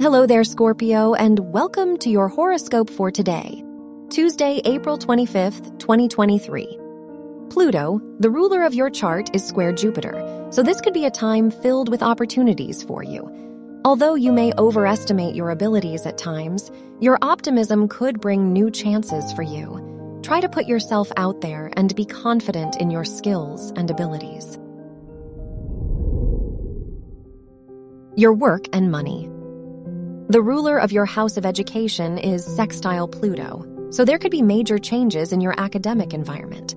Hello there, Scorpio, and welcome to your horoscope for today, Tuesday, April 25th, 2023. Pluto, the ruler of your chart, is square Jupiter, so this could be a time filled with opportunities for you. Although you may overestimate your abilities at times, your optimism could bring new chances for you. Try to put yourself out there and be confident in your skills and abilities. Your work and money. The ruler of your house of education is sextile Pluto, so there could be major changes in your academic environment.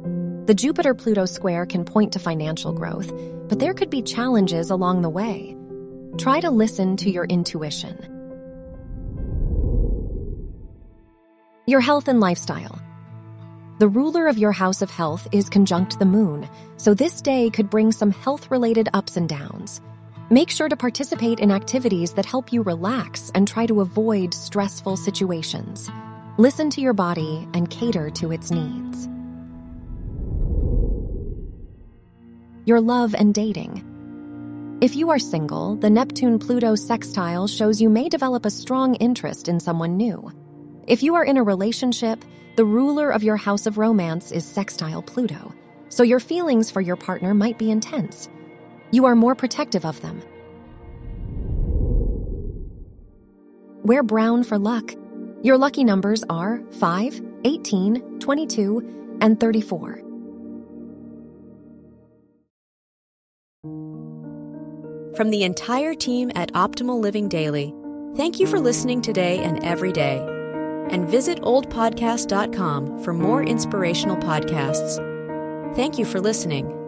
The Jupiter Pluto square can point to financial growth, but there could be challenges along the way. Try to listen to your intuition. Your health and lifestyle. The ruler of your house of health is conjunct the moon, so this day could bring some health related ups and downs. Make sure to participate in activities that help you relax and try to avoid stressful situations. Listen to your body and cater to its needs. Your love and dating. If you are single, the Neptune Pluto sextile shows you may develop a strong interest in someone new. If you are in a relationship, the ruler of your house of romance is sextile Pluto, so your feelings for your partner might be intense. You are more protective of them. Wear brown for luck. Your lucky numbers are 5, 18, 22, and 34. From the entire team at Optimal Living Daily, thank you for listening today and every day. And visit oldpodcast.com for more inspirational podcasts. Thank you for listening.